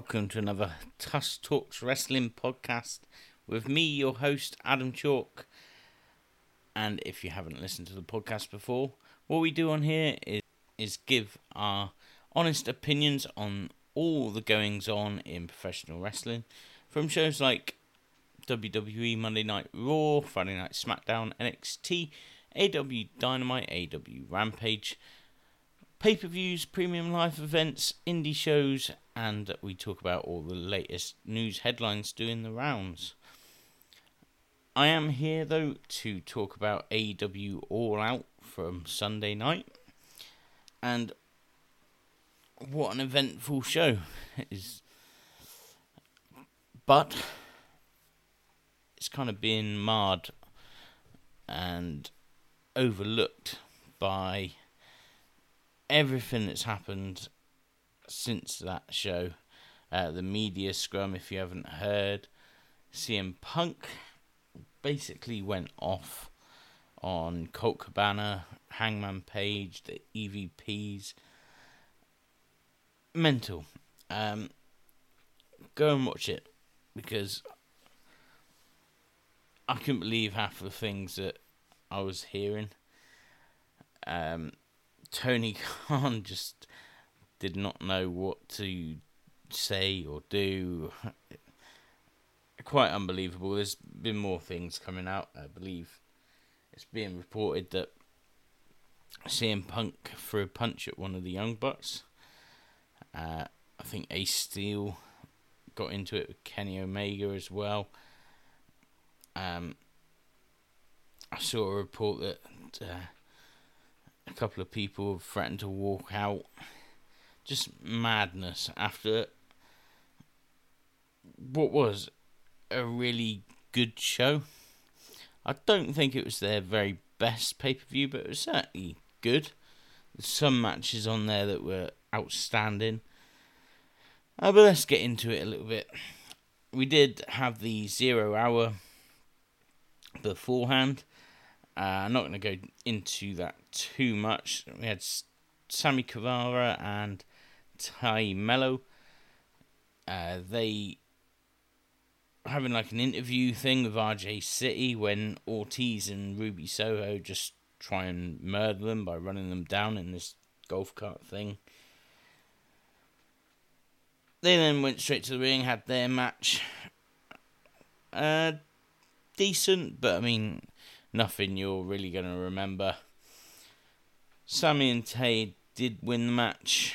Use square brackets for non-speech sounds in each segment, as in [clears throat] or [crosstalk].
Welcome to another Tusk Talks Wrestling podcast with me, your host, Adam Chalk. And if you haven't listened to the podcast before, what we do on here is, is give our honest opinions on all the goings on in professional wrestling from shows like WWE Monday Night Raw, Friday Night SmackDown, NXT, AEW Dynamite, AEW Rampage pay per views, premium live events, indie shows, and we talk about all the latest news headlines doing the rounds. I am here though to talk about AEW All Out from Sunday night, and what an eventful show is. But it's kind of being marred and overlooked by everything that's happened since that show. Uh, the media scrum, if you haven't heard, CM Punk basically went off on Colt Cabana, Hangman Page, the EVPs. Mental. Um, go and watch it because I couldn't believe half of the things that I was hearing. Um, Tony [laughs] Khan just did not know what to say or do. [laughs] Quite unbelievable. There's been more things coming out. I believe it's being reported that CM Punk threw a punch at one of the Young Bucks. Uh, I think Ace Steel got into it with Kenny Omega as well. Um, I saw a report that uh, a couple of people have threatened to walk out. Just madness after what was a really good show. I don't think it was their very best pay per view, but it was certainly good. There's some matches on there that were outstanding. Uh, but let's get into it a little bit. We did have the zero hour beforehand. Uh, I'm not going to go into that too much. We had Sammy Guevara and Tay Melo. Uh, they having like an interview thing with RJ City when Ortiz and Ruby Soho just try and murder them by running them down in this golf cart thing. They then went straight to the ring, had their match. Uh, decent, but I mean, nothing you're really going to remember. Sammy and Tay did win the match.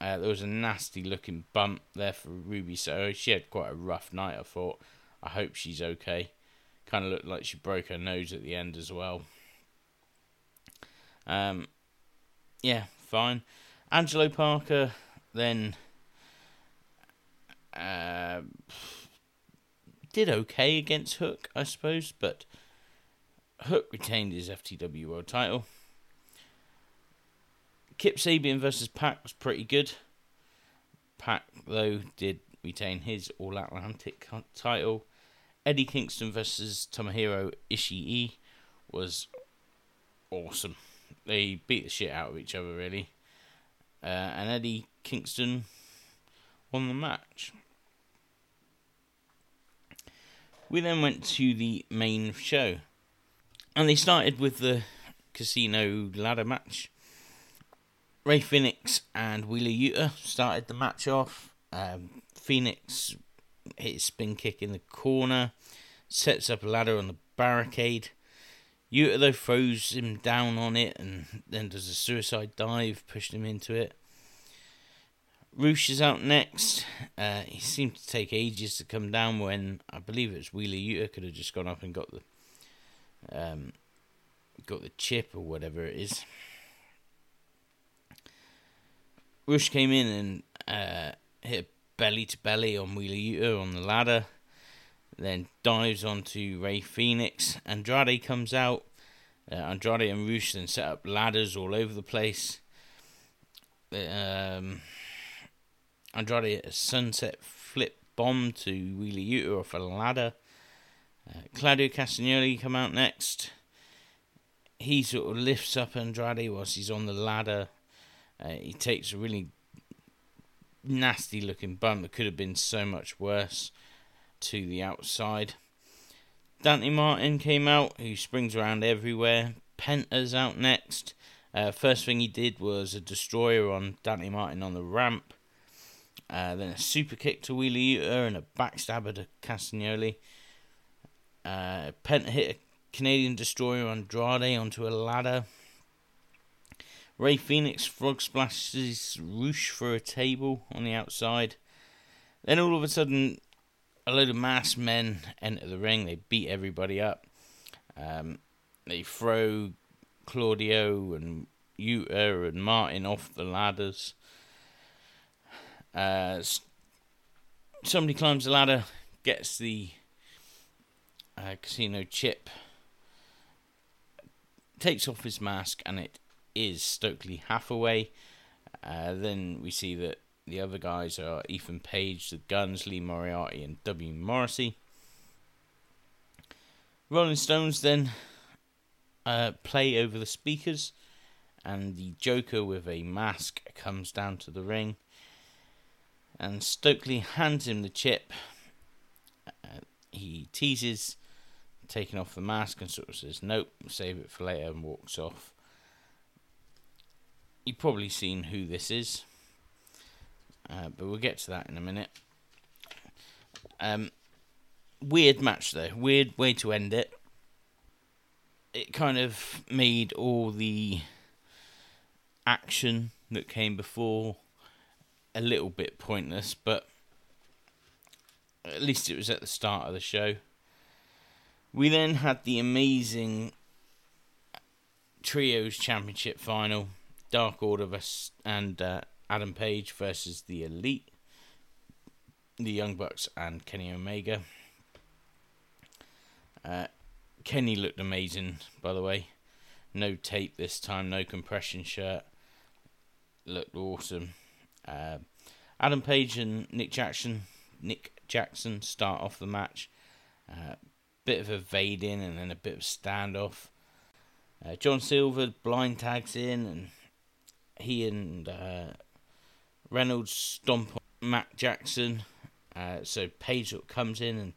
Uh, there was a nasty looking bump there for Ruby So She had quite a rough night, I thought. I hope she's okay. Kind of looked like she broke her nose at the end as well. Um, yeah, fine. Angelo Parker then uh, did okay against Hook, I suppose, but Hook retained his FTW World title. Kip Sabian versus PAC was pretty good. PAC, though, did retain his All Atlantic title. Eddie Kingston versus Tomohiro Ishii was awesome. They beat the shit out of each other, really. Uh, and Eddie Kingston won the match. We then went to the main show. And they started with the casino ladder match. Rey Fenix and Wheeler Yuta started the match off. Um, Fenix hit a spin kick in the corner, sets up a ladder on the barricade. Yuta though throws him down on it and then does a suicide dive, pushed him into it. Rush is out next. Uh, he seemed to take ages to come down when I believe it was Wheeler Yuta could have just gone up and got the um, got the chip or whatever it is. Rush came in and uh, hit belly to belly on Wheeler Yuta on the ladder, then dives onto Rey Fenix. Andrade comes out. Uh, Andrade and Rush then set up ladders all over the place. Um, Andrade a sunset flip bomb to Wheeler Yuta off a ladder. Uh, Claudio Castagnoli come out next. He sort of lifts up Andrade whilst he's on the ladder uh, he takes a really nasty looking bump that could have been so much worse to the outside. Dante Martin came out, who springs around everywhere. Penta's out next. Uh, first thing he did was a destroyer on Dante Martin on the ramp. Uh, then a super kick to Wheeler Yuta and a backstabber to Castagnoli. Uh, Penta hit a Canadian destroyer on Andrade onto a ladder. Rey Fenix frog splashes Rush for a table on the outside. Then all of a sudden, a load of masked men enter the ring. They beat everybody up. Um, they throw Claudio and Yuta and Martin off the ladders. Uh, somebody climbs the ladder, gets the uh, casino chip, takes off his mask, and it is Stokely Hathaway. Uh, then we see that the other guys are Ethan Page, the Guns, Lee Moriarty, and W. Morrissey. Rolling Stones then uh, play over the speakers, and the Joker with a mask comes down to the ring. And Stokely hands him the chip. Uh, he teases taking off the mask and sort of says, Nope, save it for later, and walks off. You've probably seen who this is. Uh, but we'll get to that in a minute. Um, weird match though. Weird way to end it. It kind of made all the action that came before a little bit pointless, but at least it was at the start of the show. We then had the amazing Trios Championship final Dark Order vs and uh, Adam Page versus the Elite, the Young Bucks, and Kenny Omega. Uh, Kenny looked amazing, by the way. No tape this time, no compression shirt. Looked awesome. Uh, Adam Page and Nick Jackson, Nick Jackson start off the match. Uh, bit of evading and then a bit of standoff. Uh, John Silver blind tags in and he and uh, Reynolds stomp on Matt Jackson. Uh, so Page comes in and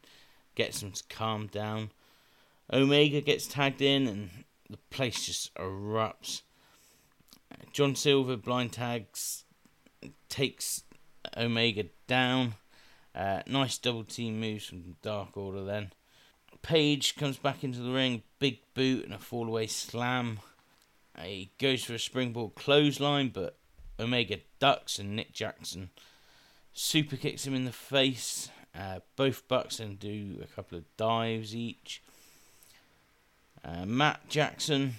gets him to calm down. Omega gets tagged in and the place just erupts. John Silver blind tags, takes Omega down. Uh, nice double team moves from Dark Order then. Page comes back into the ring, big boot and a fallaway slam. He goes for a springboard clothesline, but Omega ducks and Nick Jackson super kicks him in the face. Uh, both Bucks then do a couple of dives each. Uh, Matt Jackson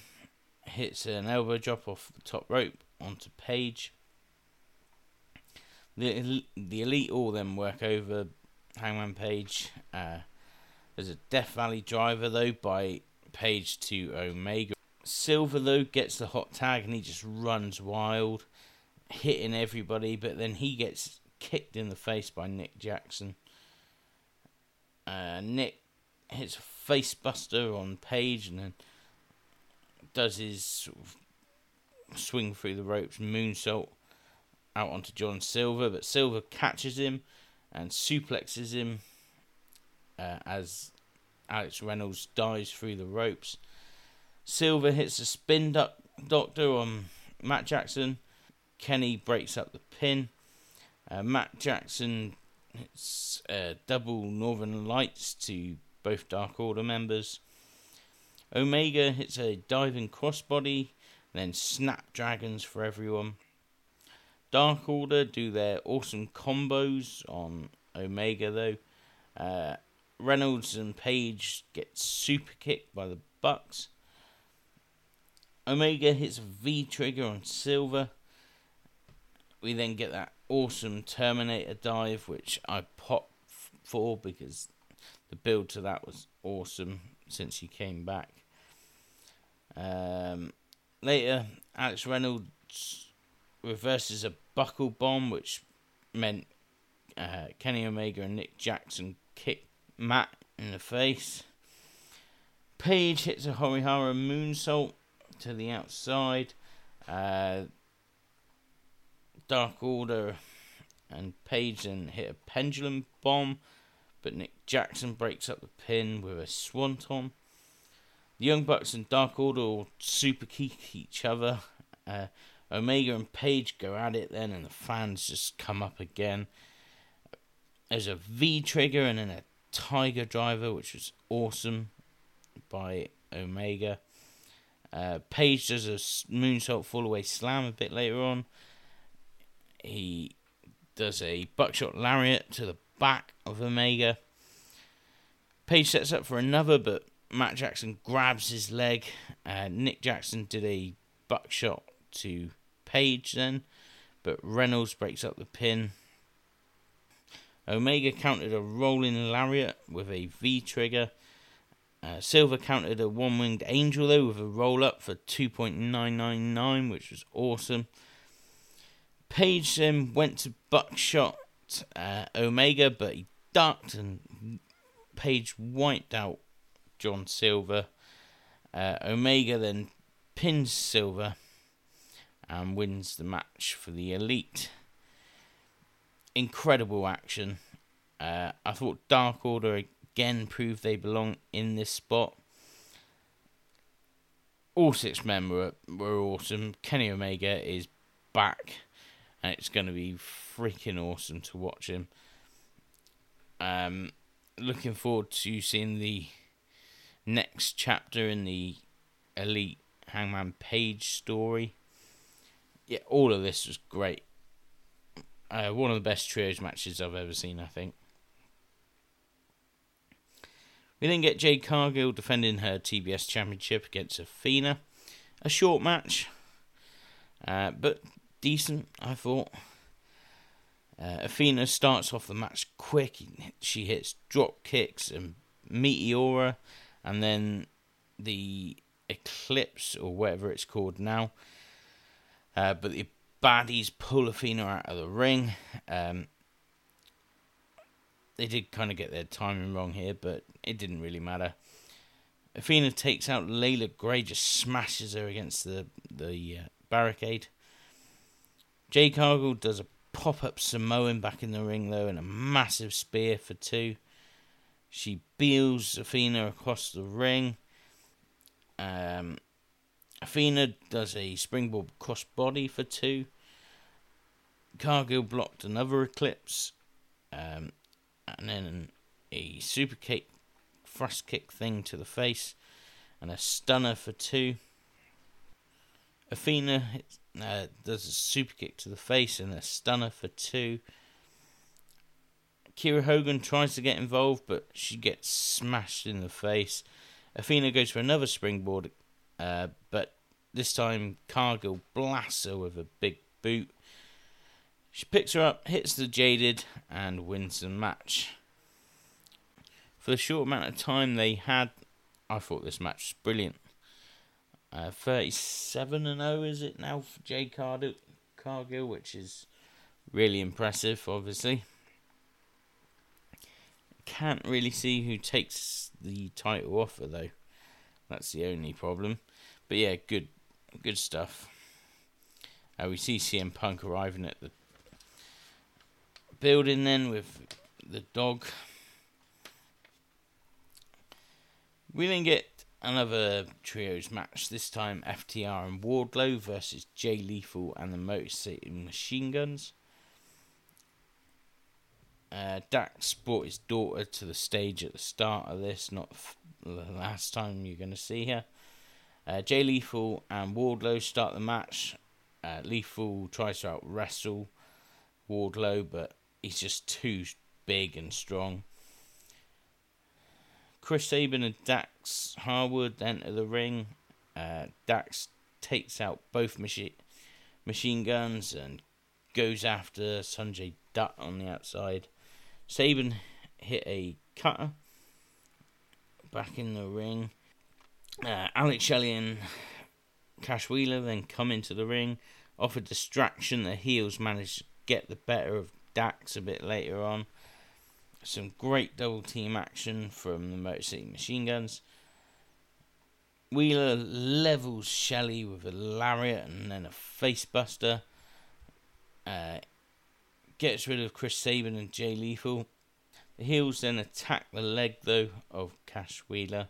hits an elbow drop off the top rope onto Page. The the elite all then work over Hangman Page. Uh, there's a Death Valley driver though by Page to Omega. Silver though gets the hot tag and he just runs wild, hitting everybody. But then he gets kicked in the face by Nick Jackson. Uh, Nick hits a face buster on Page and then does his sort of swing through the ropes moonsault out onto John Silver, but Silver catches him and suplexes him uh, as Alex Reynolds dives through the ropes. Silver hits a spin duck doctor on Matt Jackson. Kenny breaks up the pin. Uh, Matt Jackson hits uh, double Northern Lights to both Dark Order members. Omega hits a diving crossbody, then Snapdragons for everyone. Dark Order do their awesome combos on Omega though. Uh, Reynolds and Page get super kicked by the Bucks. Omega hits V trigger on Silver. We then get that awesome Terminator dive, which I pop for because the build to that was awesome since he came back. Um, later, Alex Reynolds reverses a buckle bomb, which meant uh, Kenny Omega and Nick Jackson kick Matt in the face. Page hits a Orihara moonsault to the outside. Uh, Dark Order and Page then hit a pendulum bomb, but Nick Jackson breaks up the pin with a swanton. The Young Bucks and Dark Order all super kick each other. Uh, Omega and Page go at it then, and the fans just come up again. There's a V trigger and then a Tiger Driver, which was awesome by Omega. Uh, Page does a moonsault fall away slam a bit later on. He does a buckshot lariat to the back of Omega. Page sets up for another, but Matt Jackson grabs his leg. Uh, Nick Jackson did a buckshot to Page then, but Reynolds breaks up the pin. Omega countered a rolling lariat with a V trigger. Uh, Silver countered a one winged angel though with a roll up for 2.999, which was awesome. Page then went to buckshot uh, Omega, but he ducked and Page wiped out John Silver. Uh, Omega then pins Silver and wins the match for the Elite. Incredible action. Uh, I thought Dark Order again proved they belong in this spot. All six men were were awesome. Kenny Omega is back, and it's going to be freaking awesome to watch him. Um, looking forward to seeing the next chapter in the Elite Hangman Page story yeah, all of this was great. Uh, one of the best trios matches I've ever seen, I think. We then get Jade Cargill defending her TBS Championship against Athena. A short match, uh, but decent, I thought. Uh, Athena starts off the match quick. She hits drop kicks and Meteora, and then the Eclipse, or whatever it's called now, uh, but the baddies pull Athena out of the ring. Um, they did kind of get their timing wrong here, but it didn't really matter. Athena takes out Leila Grey, just smashes her against the the uh, barricade. Jade Cargill does a pop up Samoan back in the ring though, and a massive spear for two. She beels Athena across the ring. Um, Athena does a springboard crossbody for two. Cargill blocked another Eclipse. Um, and then a super kick, thrust kick thing to the face. And a stunner for two. Athena uh, does a super kick to the face and a stunner for two. Kiera Hogan tries to get involved, but she gets smashed in the face. Athena goes for another springboard uh, but this time Cargill blasts her with a big boot. She picks her up, hits the jaded, and wins the match. For the short amount of time they had, I thought this match was brilliant. Uh, 37 and 0 is it now for Jade Cargill, Cargill, which is really impressive, obviously. Can't really see who takes the title off her, though. That's the only problem. But yeah, good, good stuff. Uh, we see CM Punk arriving at the building then with the dog. We then get another trios match. This time FTR and Wardlow versus Jay Lethal and the Motor City Machine Guns. Uh, Dax brought his daughter to the stage at the start of this, not the last time you're going to see her. Uh, Jay Lethal and Wardlow start the match. Uh, Lethal tries to out wrestle Wardlow, but he's just too big and strong. Chris Sabin and Dax Harwood enter the ring. Uh, Dax takes out both machi- machine guns and goes after Sanjay Dutt on the outside. Sabin hit a cutter back in the ring. Uh, Alex Shelley and Cash Wheeler then come into the ring, offer distraction. The heels manage to get the better of Dax a bit later on. Some great double team action from the Motor City Machine Guns. Wheeler levels Shelley with a lariat and then a facebuster. Uh, gets rid of Chris Sabin and Jay Lethal. The heels then attack the leg though of Cash Wheeler.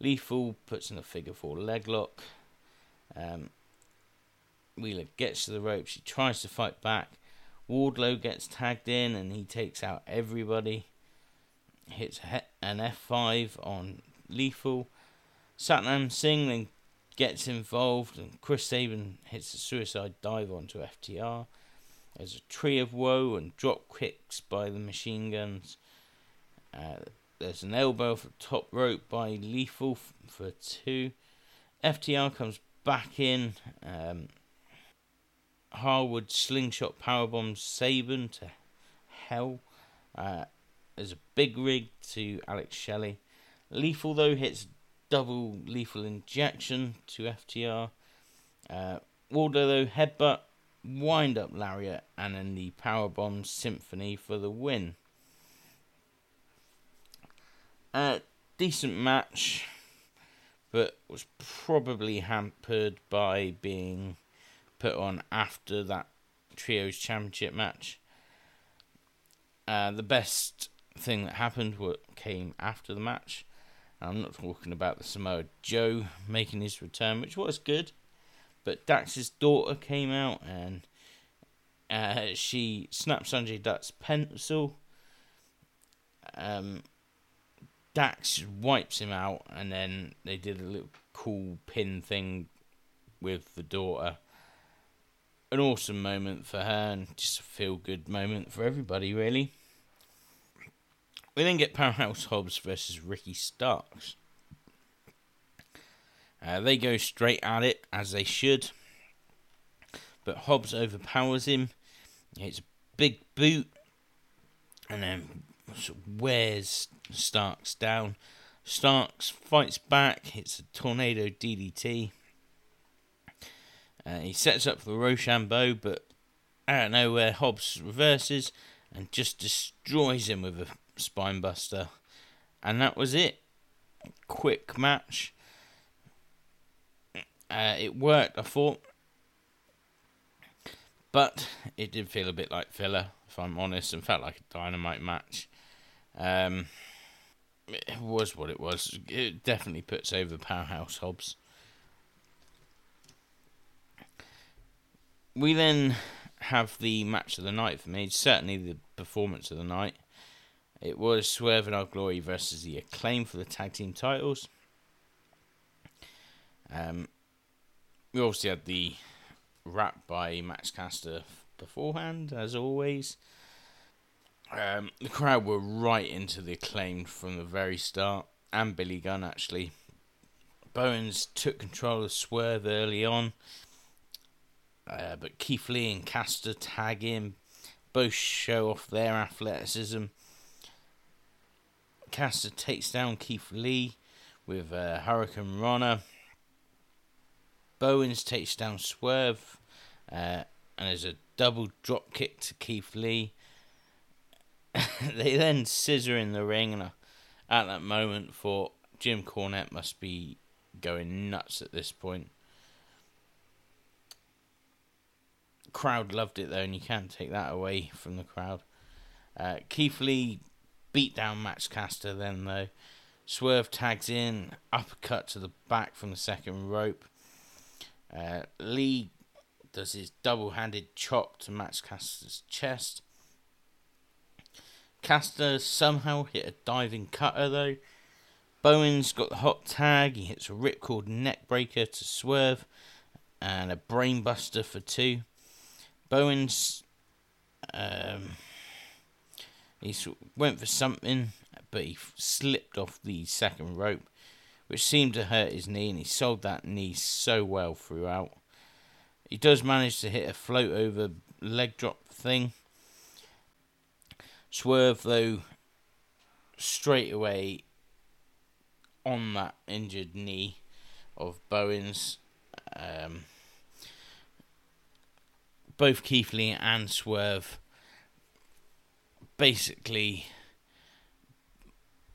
Lethal puts in a figure four leg lock. Um, Wheeler gets to the ropes. He tries to fight back. Wardlow gets tagged in and he takes out everybody. Hits an F5 on Lethal. Satnam Singh then gets involved and Chris Sabin hits a suicide dive onto FTR. There's a tree of woe and drop kicks by the machine guns. Uh, there's an elbow for top rope by Lethal for two. FTR comes back in. Um, Harwood slingshot powerbombs Sabin to hell. Uh, there's a big rig to Alex Shelley. Lethal though hits double lethal injection to FTR. Uh, Wardlow though headbutt, wind up lariat, and then the powerbomb symphony for the win. Uh, decent match, but was probably hampered by being put on after that trios championship match. Uh, the best thing that happened what came after the match. I'm not talking about the Samoa Joe making his return, which was good, but Dax's daughter came out and uh, she snapped Sanjay Dutt's pencil. Um, Dax wipes him out, and then they did a little cool pin thing with the daughter an awesome moment for her and just a feel good moment for everybody, really. We then get Powerhouse Hobbs versus Ricky Starks. Uh, they go straight at it as they should, but Hobbs overpowers him. It's a big boot and then wears Starks down. Starks fights back, hits a tornado DDT. Uh, he sets up for Roshambo, but out of nowhere, Hobbs reverses and just destroys him with a spinebuster. And that was it. Quick match. Uh, it worked, I thought. But it did feel a bit like filler, if I'm honest, and felt like a dynamite match. Um, it was what it was. It definitely puts over Powerhouse Hobbs. We then have the match of the night for me. It's Certainly the performance of the night. It was Swerve in Our Glory versus the Acclaim for the tag team titles. Um, we obviously had the rap by Max Caster beforehand, as always. Um, the crowd were right into the acclaim from the very start, and Billy Gunn actually. Bowens took control of Swerve early on. Uh, but Keith Lee and Caster tag in. Both show off their athleticism. Caster takes down Keith Lee with uh, Hurricanrana. Bowens takes down Swerve. Uh, and there's a double drop kick to Keith Lee. [laughs] they then scissor in the ring, and uh, at that moment, thought Jim Cornette must be going nuts at this point. Crowd loved it though, and you can't take that away from the crowd. Uh, Keith Lee beat down Max Caster then though. Swerve tags in, uppercut to the back from the second rope. Uh, Lee does his double handed chop to Max Caster's chest. Caster somehow hit a diving cutter though. Bowen's got the hot tag. He hits a ripcord neckbreaker to Swerve and a brainbuster for two. Bowens, um, he went for something, but he slipped off the second rope, which seemed to hurt his knee, and he sold that knee so well throughout. He does manage to hit a float over leg drop thing. Swerve, though, straight away on that injured knee of Bowens. Um, both Keith Lee and Swerve basically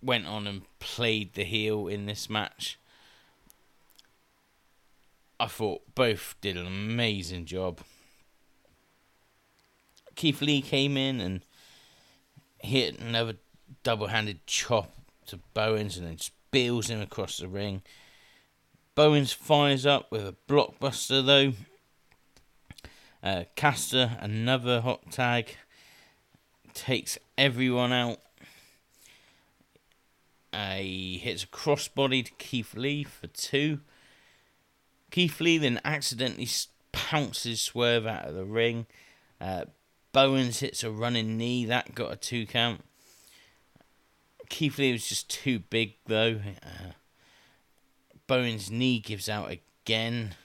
went on and played the heel in this match. I thought both did an amazing job. Keith Lee came in and hit another double-handed chop to Bowens and then spills him across the ring. Bowens fires up with a blockbuster though. Uh, Caster, another hot tag, takes everyone out. Uh, he hits a crossbody to Keith Lee for two. Keith Lee then accidentally pounces Swerve out of the ring. Uh, Bowens hits a running knee. That got a two count. Keith Lee was just too big, though. Uh, Bowens' knee gives out again.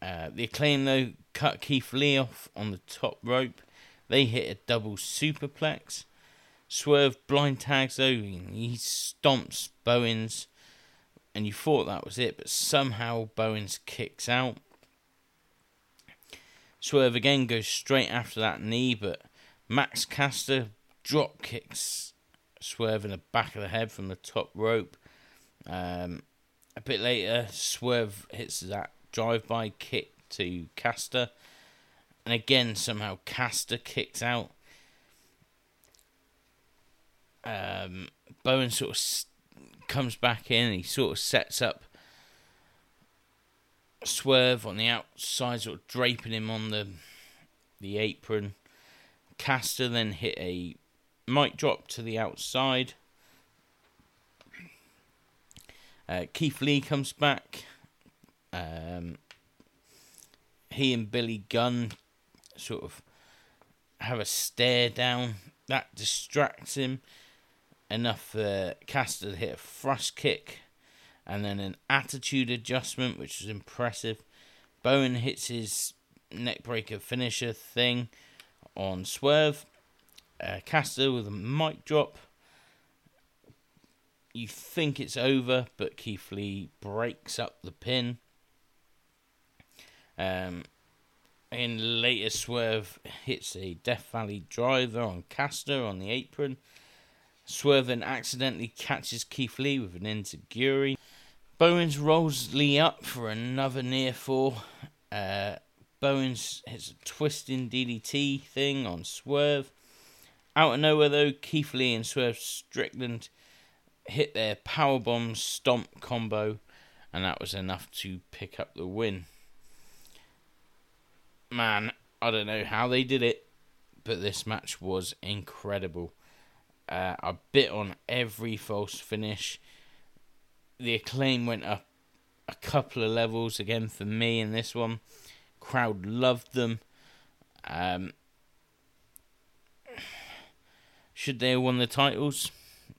Uh, the acclaim, though, cut Keith Lee off on the top rope. They hit a double superplex. Swerve blind tags, though. He stomps Bowens and you thought that was it, but somehow Bowens kicks out. Swerve again goes straight after that knee, but Max Caster drop kicks Swerve in the back of the head from the top rope. Um, a bit later, Swerve hits that drive by kick to Caster, and again somehow Caster kicks out. Um, Bowen sort of comes back in and he sort of sets up Swerve on the outside, sort of draping him on the the apron. Caster then hit a mic drop to the outside. Uh, Keith Lee comes back. Um, he and Billy Gunn sort of have a stare down. That distracts him enough for Caster to hit a thrust kick and then an attitude adjustment, which was impressive. Bowen hits his neckbreaker finisher thing on Swerve. Uh, Caster with a mic drop. You think it's over, but Keith Lee breaks up the pin. Um, in later, Swerve hits a Death Valley driver on Caster on the apron. Swerve then accidentally catches Keith Lee with an enzuigiri. Bowens rolls Lee up for another near fall. Uh, Bowens hits a twisting DDT thing on Swerve. Out of nowhere, though, Keith Lee and Swerve Strickland hit their powerbomb stomp combo, and that was enough to pick up the win. Man, I don't know how they did it, but this match was incredible. Uh, I bit on every false finish. The acclaim went up a couple of levels again for me in this one. Crowd loved them. Um, should they have won the titles?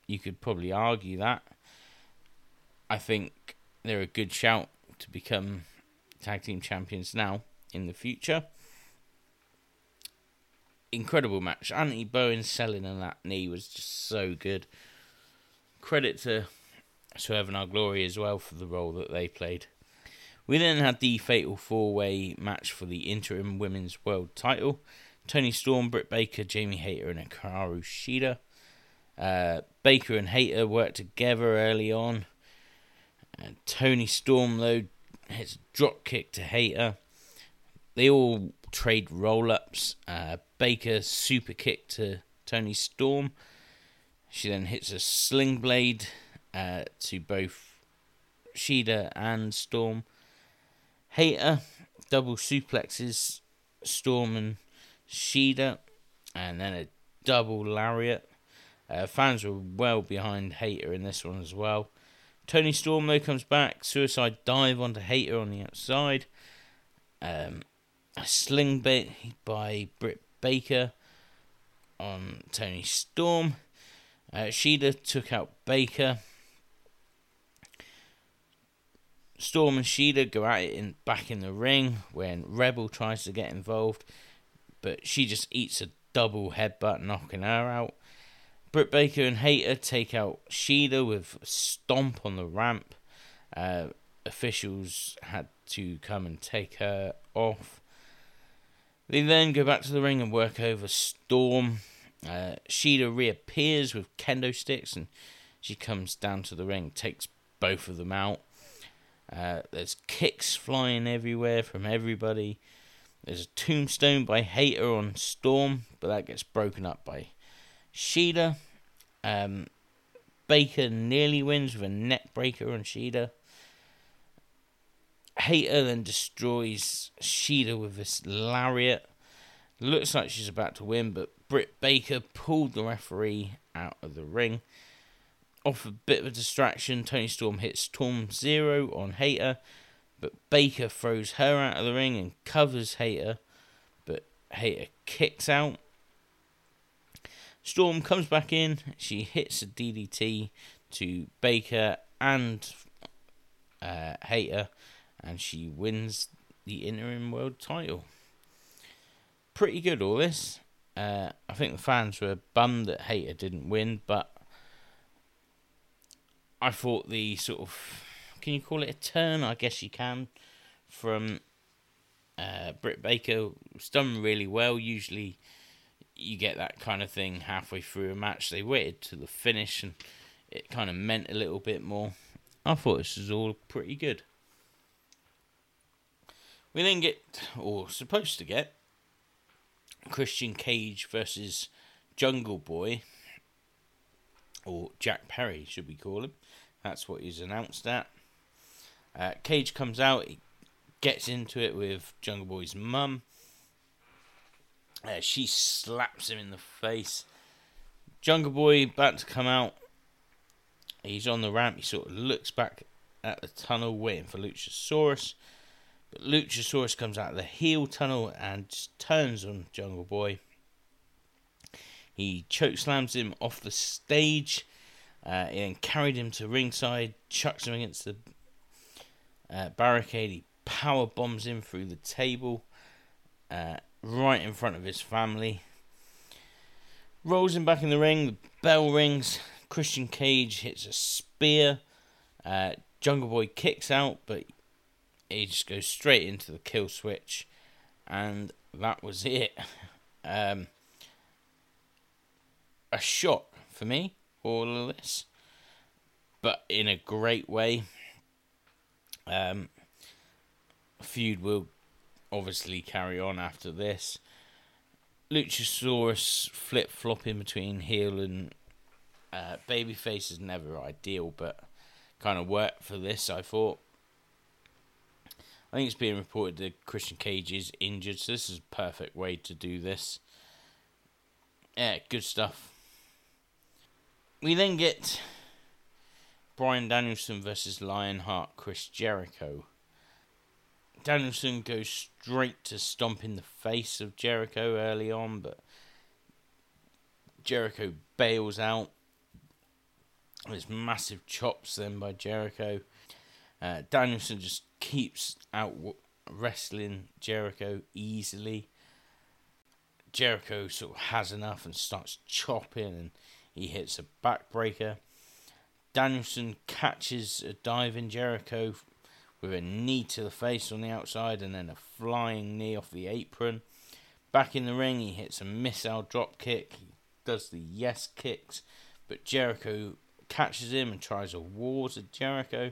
You could probably argue that. I think they're a good shout to become tag team champions now in the future incredible match. Anthony Bowen selling on that knee was just so good. Credit to Swerve in Our Glory as well for the role that they played. We then had the fatal four way match for the interim women's world title. Toni Storm, Britt Baker, Jamie Hayter, and Hikaru Shida. Uh, Baker and Hayter worked together early on. And Toni Storm, though, hits drop kick to Hayter. They all trade roll ups. Uh, Baker super kick to Toni Storm. She then hits a sling blade uh, to both Shida and Storm. Hayter double suplexes Storm and Shida, and then a double lariat. Uh, fans were well behind Hayter in this one as well. Toni Storm though comes back, suicide dive onto Hayter on the outside. Um, a sling bait by Britt Baker on Toni Storm. Uh, Shida took out Baker. Storm and Shida go at it in, back in the ring when Rebel tries to get involved, but she just eats a double headbutt, knocking her out. Britt Baker and Hayter take out Shida with stomp on the ramp. Uh, officials had to come and take her off. They then go back to the ring and work over Storm. Uh, Shida reappears with kendo sticks and she comes down to the ring, takes both of them out. Uh, there's kicks flying everywhere from everybody. There's a tombstone by Hayter on Storm, but that gets broken up by Shida. Um, Baker nearly wins with a neck breaker on Shida. Hayter then destroys Shida with this lariat. Looks like she's about to win, but Britt Baker pulled the referee out of the ring. Off a bit of a distraction, Toni Storm hits Storm Zero on Hayter, but Baker throws her out of the ring and covers Hayter, but Hayter kicks out. Storm comes back in, she hits a DDT to Baker and uh, Hayter, and she wins the interim world title. Pretty good, all this. Uh, I think the fans were bummed that Hayter didn't win, but I thought the sort of can you call it a turn? I guess you can from uh, Britt Baker was done really well. Usually, you get that kind of thing halfway through a match. They waited to the finish, and it kind of meant a little bit more. I thought this was all pretty good. We then get, or supposed to get, Christian Cage versus Jungle Boy, or Jack Perry, should we call him? That's what he's announced at. Uh, Cage comes out, he gets into it with Jungle Boy's mum. Uh, she slaps him in the face. Jungle Boy about to come out. He's on the ramp. He sort of looks back at the tunnel, waiting for Luchasaurus. But Luchasaurus comes out of the heel tunnel and turns on Jungle Boy. He chokeslams him off the stage uh, and carried him to ringside, chucks him against the uh, barricade. He power bombs him through the table, uh, right in front of his family. Rolls him back in the ring. The bell rings. Christian Cage hits a spear. Uh, Jungle Boy kicks out, but he just goes straight into the kill switch, and that was [laughs] it. Um, a shock for me, all of this, but in a great way. Um, feud will obviously carry on after this. Luchasaurus flip flopping between heel and uh, babyface is never ideal, but kind of worked for this. I thought. I think it's being reported that Christian Cage is injured, so this is a perfect way to do this. Yeah, good stuff. We then get Bryan Danielson versus Lionheart Chris Jericho. Danielson goes straight to stomping the face of Jericho early on, but Jericho bails out. There's massive chops then by Jericho. Uh, Danielson just keeps out wrestling Jericho easily. Jericho sort of has enough and starts chopping, and he hits a backbreaker. Danielson catches a diving Jericho with a knee to the face on the outside and then a flying knee off the apron. Back in the ring, he hits a missile drop kick. He does the yes kicks, but Jericho catches him and tries a ward to Jericho.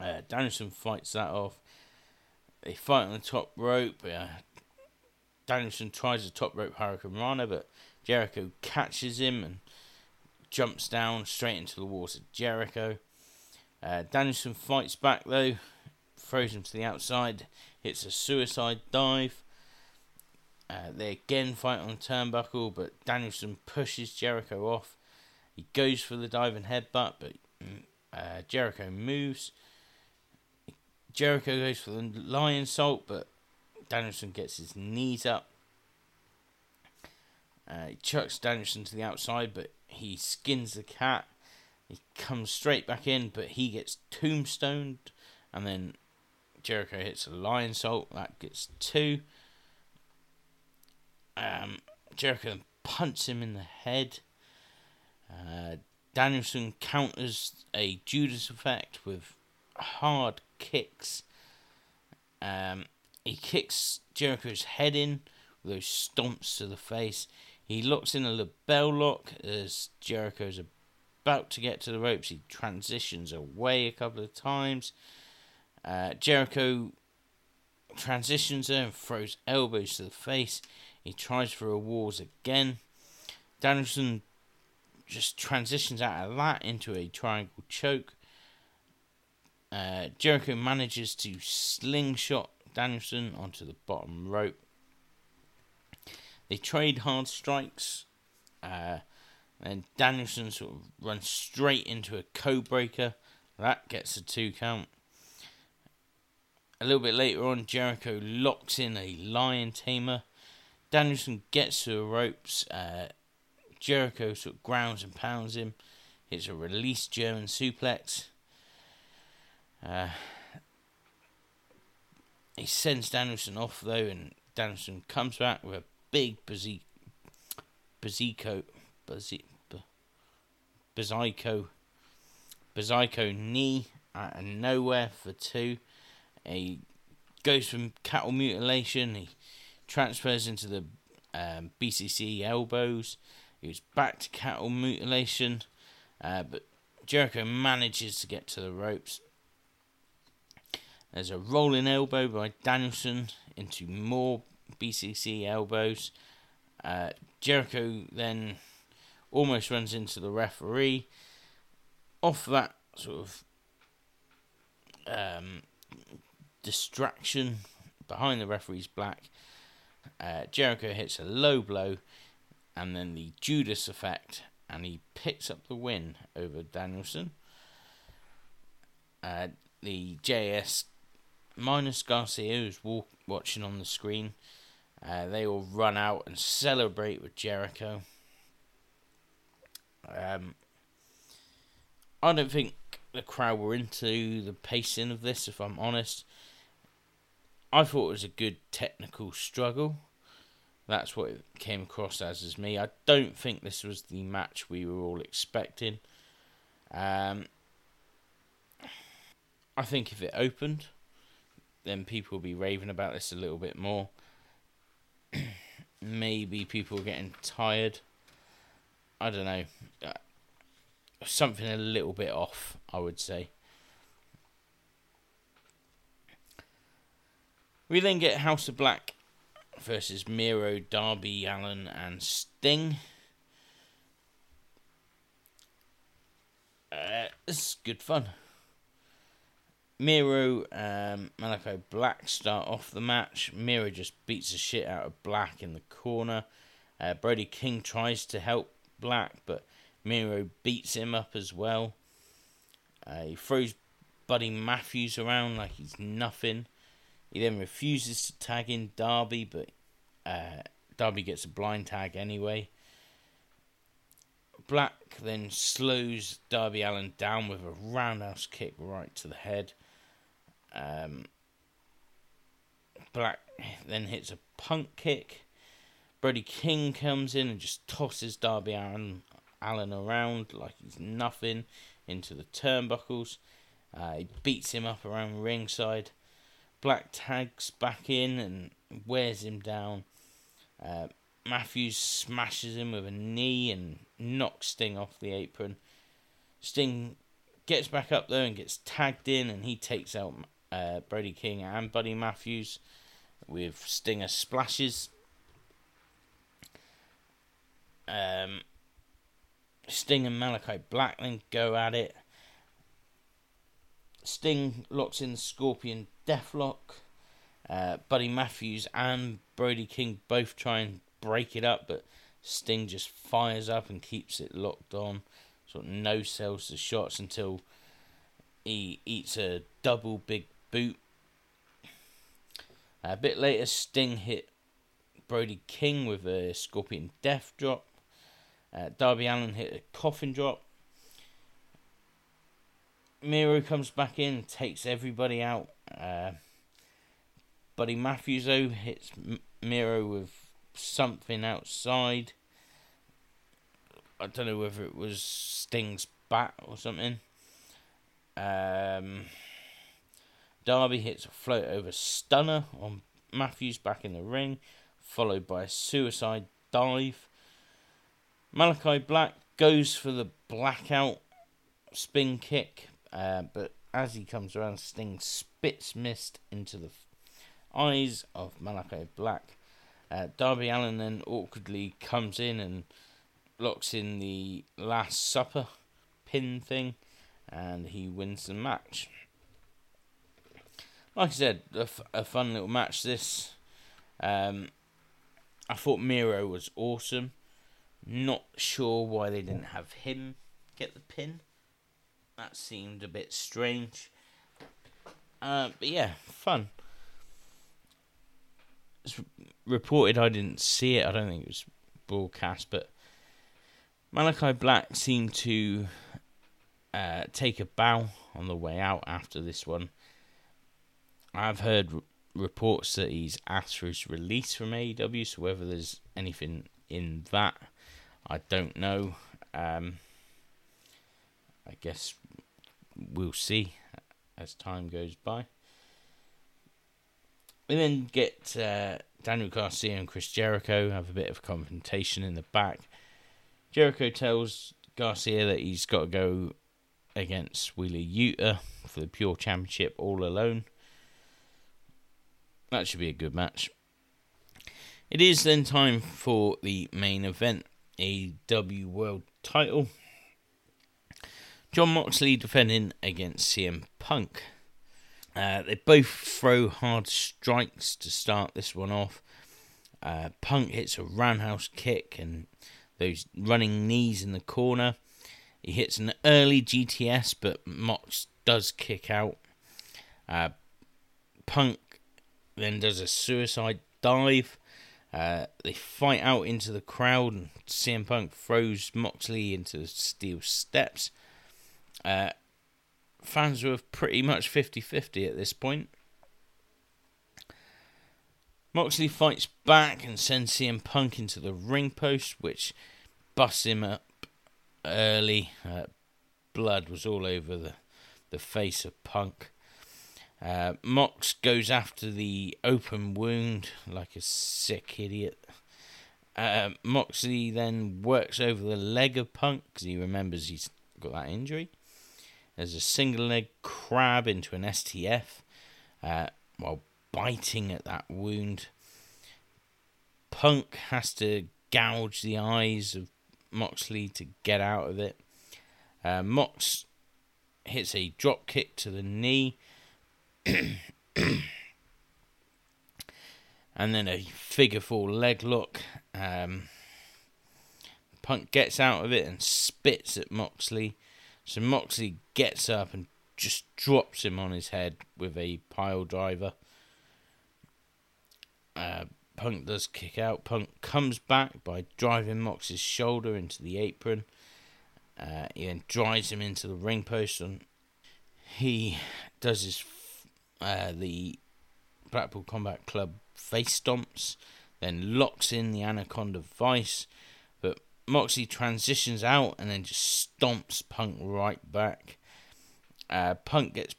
Uh, Danielson fights that off. They fight on the top rope. Uh, Danielson tries a top rope hurricanrana, but Jericho catches him and jumps down straight into the water. Jericho. Uh, Danielson fights back though, throws him to the outside, hits a suicide dive. Uh, they again fight on the turnbuckle, but Danielson pushes Jericho off. He goes for the dive and headbutt, but mm, uh, Jericho moves. Jericho goes for the lionsault, but Danielson gets his knees up. Uh, he chucks Danielson to the outside, but he skins the cat. He comes straight back in, but he gets tombstoned, and then Jericho hits a lionsault. That gets two. Um, Jericho punts him in the head. Uh, Danielson counters a Judas effect with hard kicks. Um, he kicks Jericho's head in with those stomps to the face. He locks in a LeBell lock as Jericho's about to get to the ropes. He transitions away a couple of times. Uh, Jericho transitions there and throws elbows to the face. He tries for a Walls again. Danielson just transitions out of that into a triangle choke. Uh, Jericho manages to slingshot Danielson onto the bottom rope. They trade hard strikes. Uh, and Danielson sort of runs straight into a code breaker. That gets a two count. A little bit later on, Jericho locks in a lion tamer. Danielson gets to the ropes. Uh, Jericho sort of grounds and pounds him. Hits a release German suplex. Uh, he sends Danielson off though, and Danielson comes back with a big Busaiku, Busaiku, Busaiku, knee out of nowhere for two. He goes from cattle mutilation. He transfers into the um, BCC elbows. He was back to cattle mutilation, uh, but Jericho manages to get to the ropes. There's a rolling elbow by Danielson into more BCC elbows. Uh, Jericho then almost runs into the referee. Off that sort of um, distraction behind the referee's black, uh, Jericho hits a low blow and then the Judas effect, and he picks up the win over Danielson. Uh, the JAS minus Garcia, who's walk, watching on the screen, uh, they all run out and celebrate with Jericho. Um, I don't think the crowd were into the pacing of this, if I'm honest. I thought it was a good technical struggle. That's what it came across as as me. I don't think this was the match we were all expecting. Um, I think if it opened, then people will be raving about this a little bit more. [clears throat] Maybe people are getting tired. I don't know. Uh, something a little bit off, I would say. We then get House of Black versus Miro, Darby, Allin, and Sting. Uh, is good fun. Miro, um, Malachi Black start off the match. Miro just beats the shit out of Black in the corner. Uh, Brody King tries to help Black, but Miro beats him up as well. Uh, he throws Buddy Matthews around like he's nothing. He then refuses to tag in Darby, but uh, Darby gets a blind tag anyway. Black then slows Darby Allin down with a roundhouse kick right to the head. Um, Black then hits a punk kick. Brody King comes in and just tosses Darby Allen, Allin around like he's nothing into the turnbuckles. Uh, he beats him up around ringside. Black tags back in and wears him down. Uh, Matthews smashes him with a knee and knocks Sting off the apron. Sting gets back up there and gets tagged in, and he takes out uh, Brody King and Buddy Matthews with Stinger splashes. Um, Sting and Malachi Black then go at it. Sting locks in Scorpion Deathlock. Uh, Buddy Matthews and Brody King both try and break it up, but Sting just fires up and keeps it locked on. Sort of no sells the shots until he eats a double big boot. A bit later, Sting hit Brody King with a Scorpion Death Drop. Uh, Darby Allin hit a coffin drop. Miro comes back in, takes everybody out. Uh, Buddy Matthews though hits Miro with something outside. I don't know whether it was Sting's bat or something. Um, Darby hits a float over stunner on Matthews back in the ring, followed by a suicide dive. Malachi Black goes for the blackout spin kick, uh, but as he comes around, Sting spits mist into the eyes of Malachi Black. Uh, Darby Allin then awkwardly comes in and locks in the Last Supper pin thing, and he wins the match. Like I said, a, f- a fun little match. This, um, I thought Miro was awesome. Not sure why they didn't have him get the pin. That seemed a bit strange. Uh, but yeah, fun. It's reported I didn't see it. I don't think it was broadcast, but Malachi Black seemed to uh, take a bow on the way out after this one. I've heard reports that he's asked for his release from AEW, so whether there's anything in that, I don't know. Um, I guess we'll see as time goes by. We then get uh, Daniel Garcia and Chris Jericho have a bit of confrontation in the back. Jericho tells Garcia that he's got to go against Wheeler Yuta for the Pure Championship all alone. That should be a good match. It is then time for the main event, AEW World Title. Jon Moxley defending against CM Punk. Uh, they both throw hard strikes to start this one off. Uh, Punk hits a roundhouse kick and those running knees in the corner. He hits an early GTS, but Mox does kick out. Uh, Punk then does a suicide dive. Uh, they fight out into the crowd, and CM Punk throws Moxley into the steel steps. Uh, fans were pretty much 50 50 at this point. Moxley fights back and sends CM Punk into the ring post, which busts him up early. Uh, blood was all over the, the face of Punk. Uh, Mox goes after the open wound like a sick idiot. Uh, Moxley then works over the leg of Punk because he remembers he's got that injury. There's a single leg crab into an STF uh, while biting at that wound. Punk has to gouge the eyes of Moxley to get out of it. Uh, Mox hits a drop kick to the knee. [clears throat] and then a figure four leg lock. Um, Punk gets out of it and spits at Moxley. So Moxley gets up and just drops him on his head with a pile driver. Uh, Punk does kick out. Punk comes back by driving Mox's shoulder into the apron. Uh, he then drives him into the ring post and he does his uh, the Blackpool Combat Club face stomps, then locks in the Anaconda Vice. But Moxley transitions out and then just stomps Punk right back. Uh, Punk gets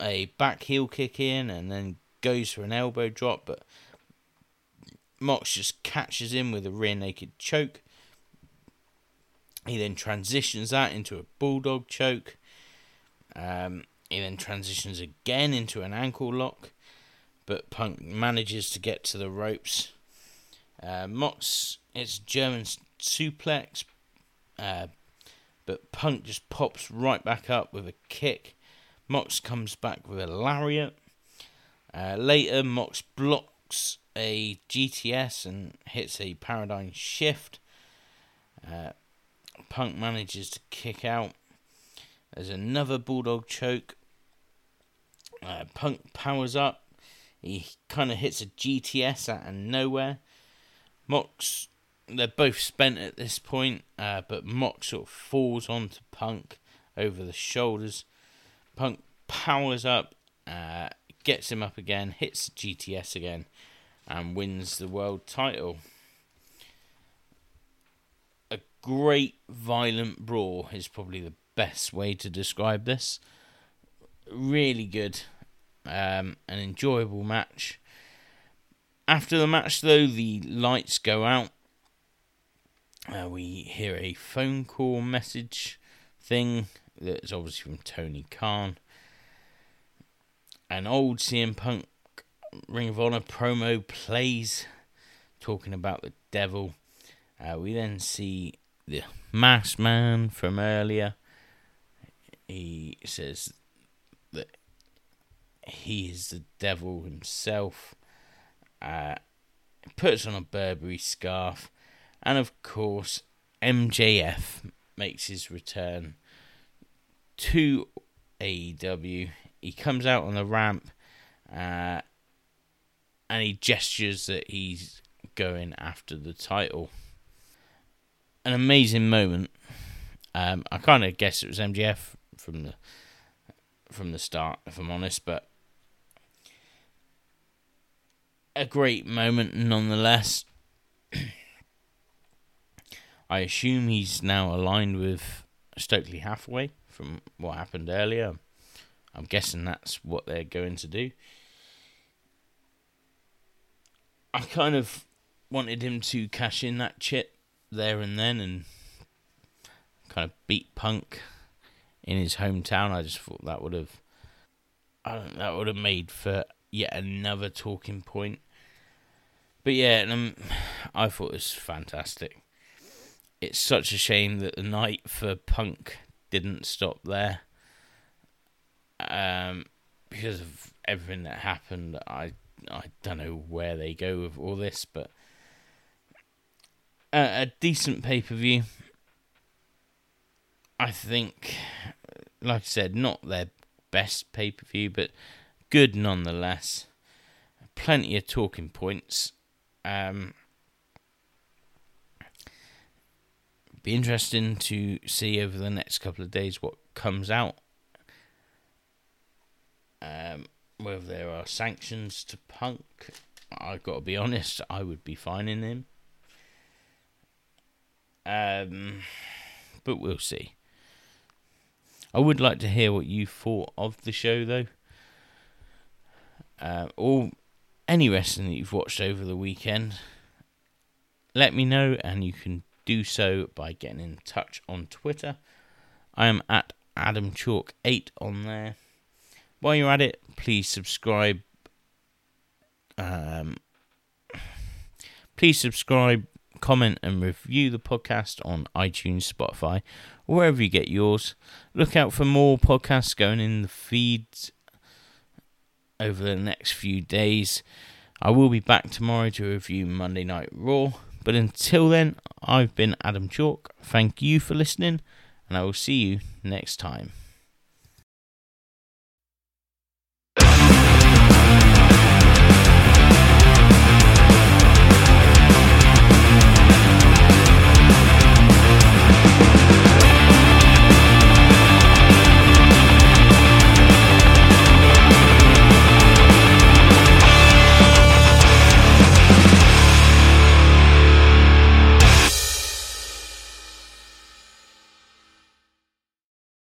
a back heel kick in and then goes for an elbow drop, but Mox just catches him with a rear naked choke. He then transitions that into a bulldog choke. Um, he then transitions again into an ankle lock, but Punk manages to get to the ropes. Uh, Mox, it's German suplex, uh, but Punk just pops right back up with a kick. Mox comes back with a lariat. Uh, later, Mox blocks a GTS and hits a paradigm shift. Uh, Punk manages to kick out. There's another bulldog choke. Uh, Punk powers up. He kind of hits a GTS out of nowhere. Mox, they're both spent at this point, uh, but Mox sort of falls onto Punk over the shoulders. Punk powers up, uh, gets him up again, hits GTS again, and wins the world title. A great violent brawl is probably the best way to describe this. Really good, um, an enjoyable match. After the match, though, the lights go out. Uh, we hear a phone call message thing that's obviously from Tony Khan. An old CM Punk Ring of Honor promo plays, talking about the devil. Uh, we then see the masked man from earlier. He says he is the devil himself. Uh, puts on a Burberry scarf, and of course, MJF makes his return to AEW. He comes out on the ramp uh, and he gestures that he's going after the title. An amazing moment. Um, I kind of guess it was MJF from the from the start, if I'm honest, but a great moment nonetheless. I assume he's now aligned with Stokely Hathaway from what happened earlier. I'm guessing that's what they're going to do. I kind of wanted him to cash in that chip there and then and kind of beat Punk in his hometown. I just thought that would have, I don't, that would have made for yet another talking point. But yeah, um, I thought it was fantastic. It's such a shame that the night for Punk didn't stop there. Um, because of everything that happened, I I don't know where they go with all this, but a, a decent pay per view. I think, like I said, not their best pay per view, but good nonetheless. Plenty of talking points. Um, be interesting to see over the next couple of days what comes out. Um, whether there are sanctions to Punk, I've got to be honest, I would be fining him. Um, but we'll see. I would like to hear what you thought of the show, though. Uh, or any wrestling that you've watched over the weekend. Let me know, and you can do so by getting in touch on Twitter. I am at Adam Chalk 8 on there. While you're at it, please subscribe. Um, [sighs] please subscribe, comment, and review the podcast on iTunes, Spotify, wherever you get yours. Look out for more podcasts going in the feeds over the next few days. I will be back tomorrow to review Monday Night Raw. But until then, I've been Adam Chalk. Thank you for listening, and I will see you next time.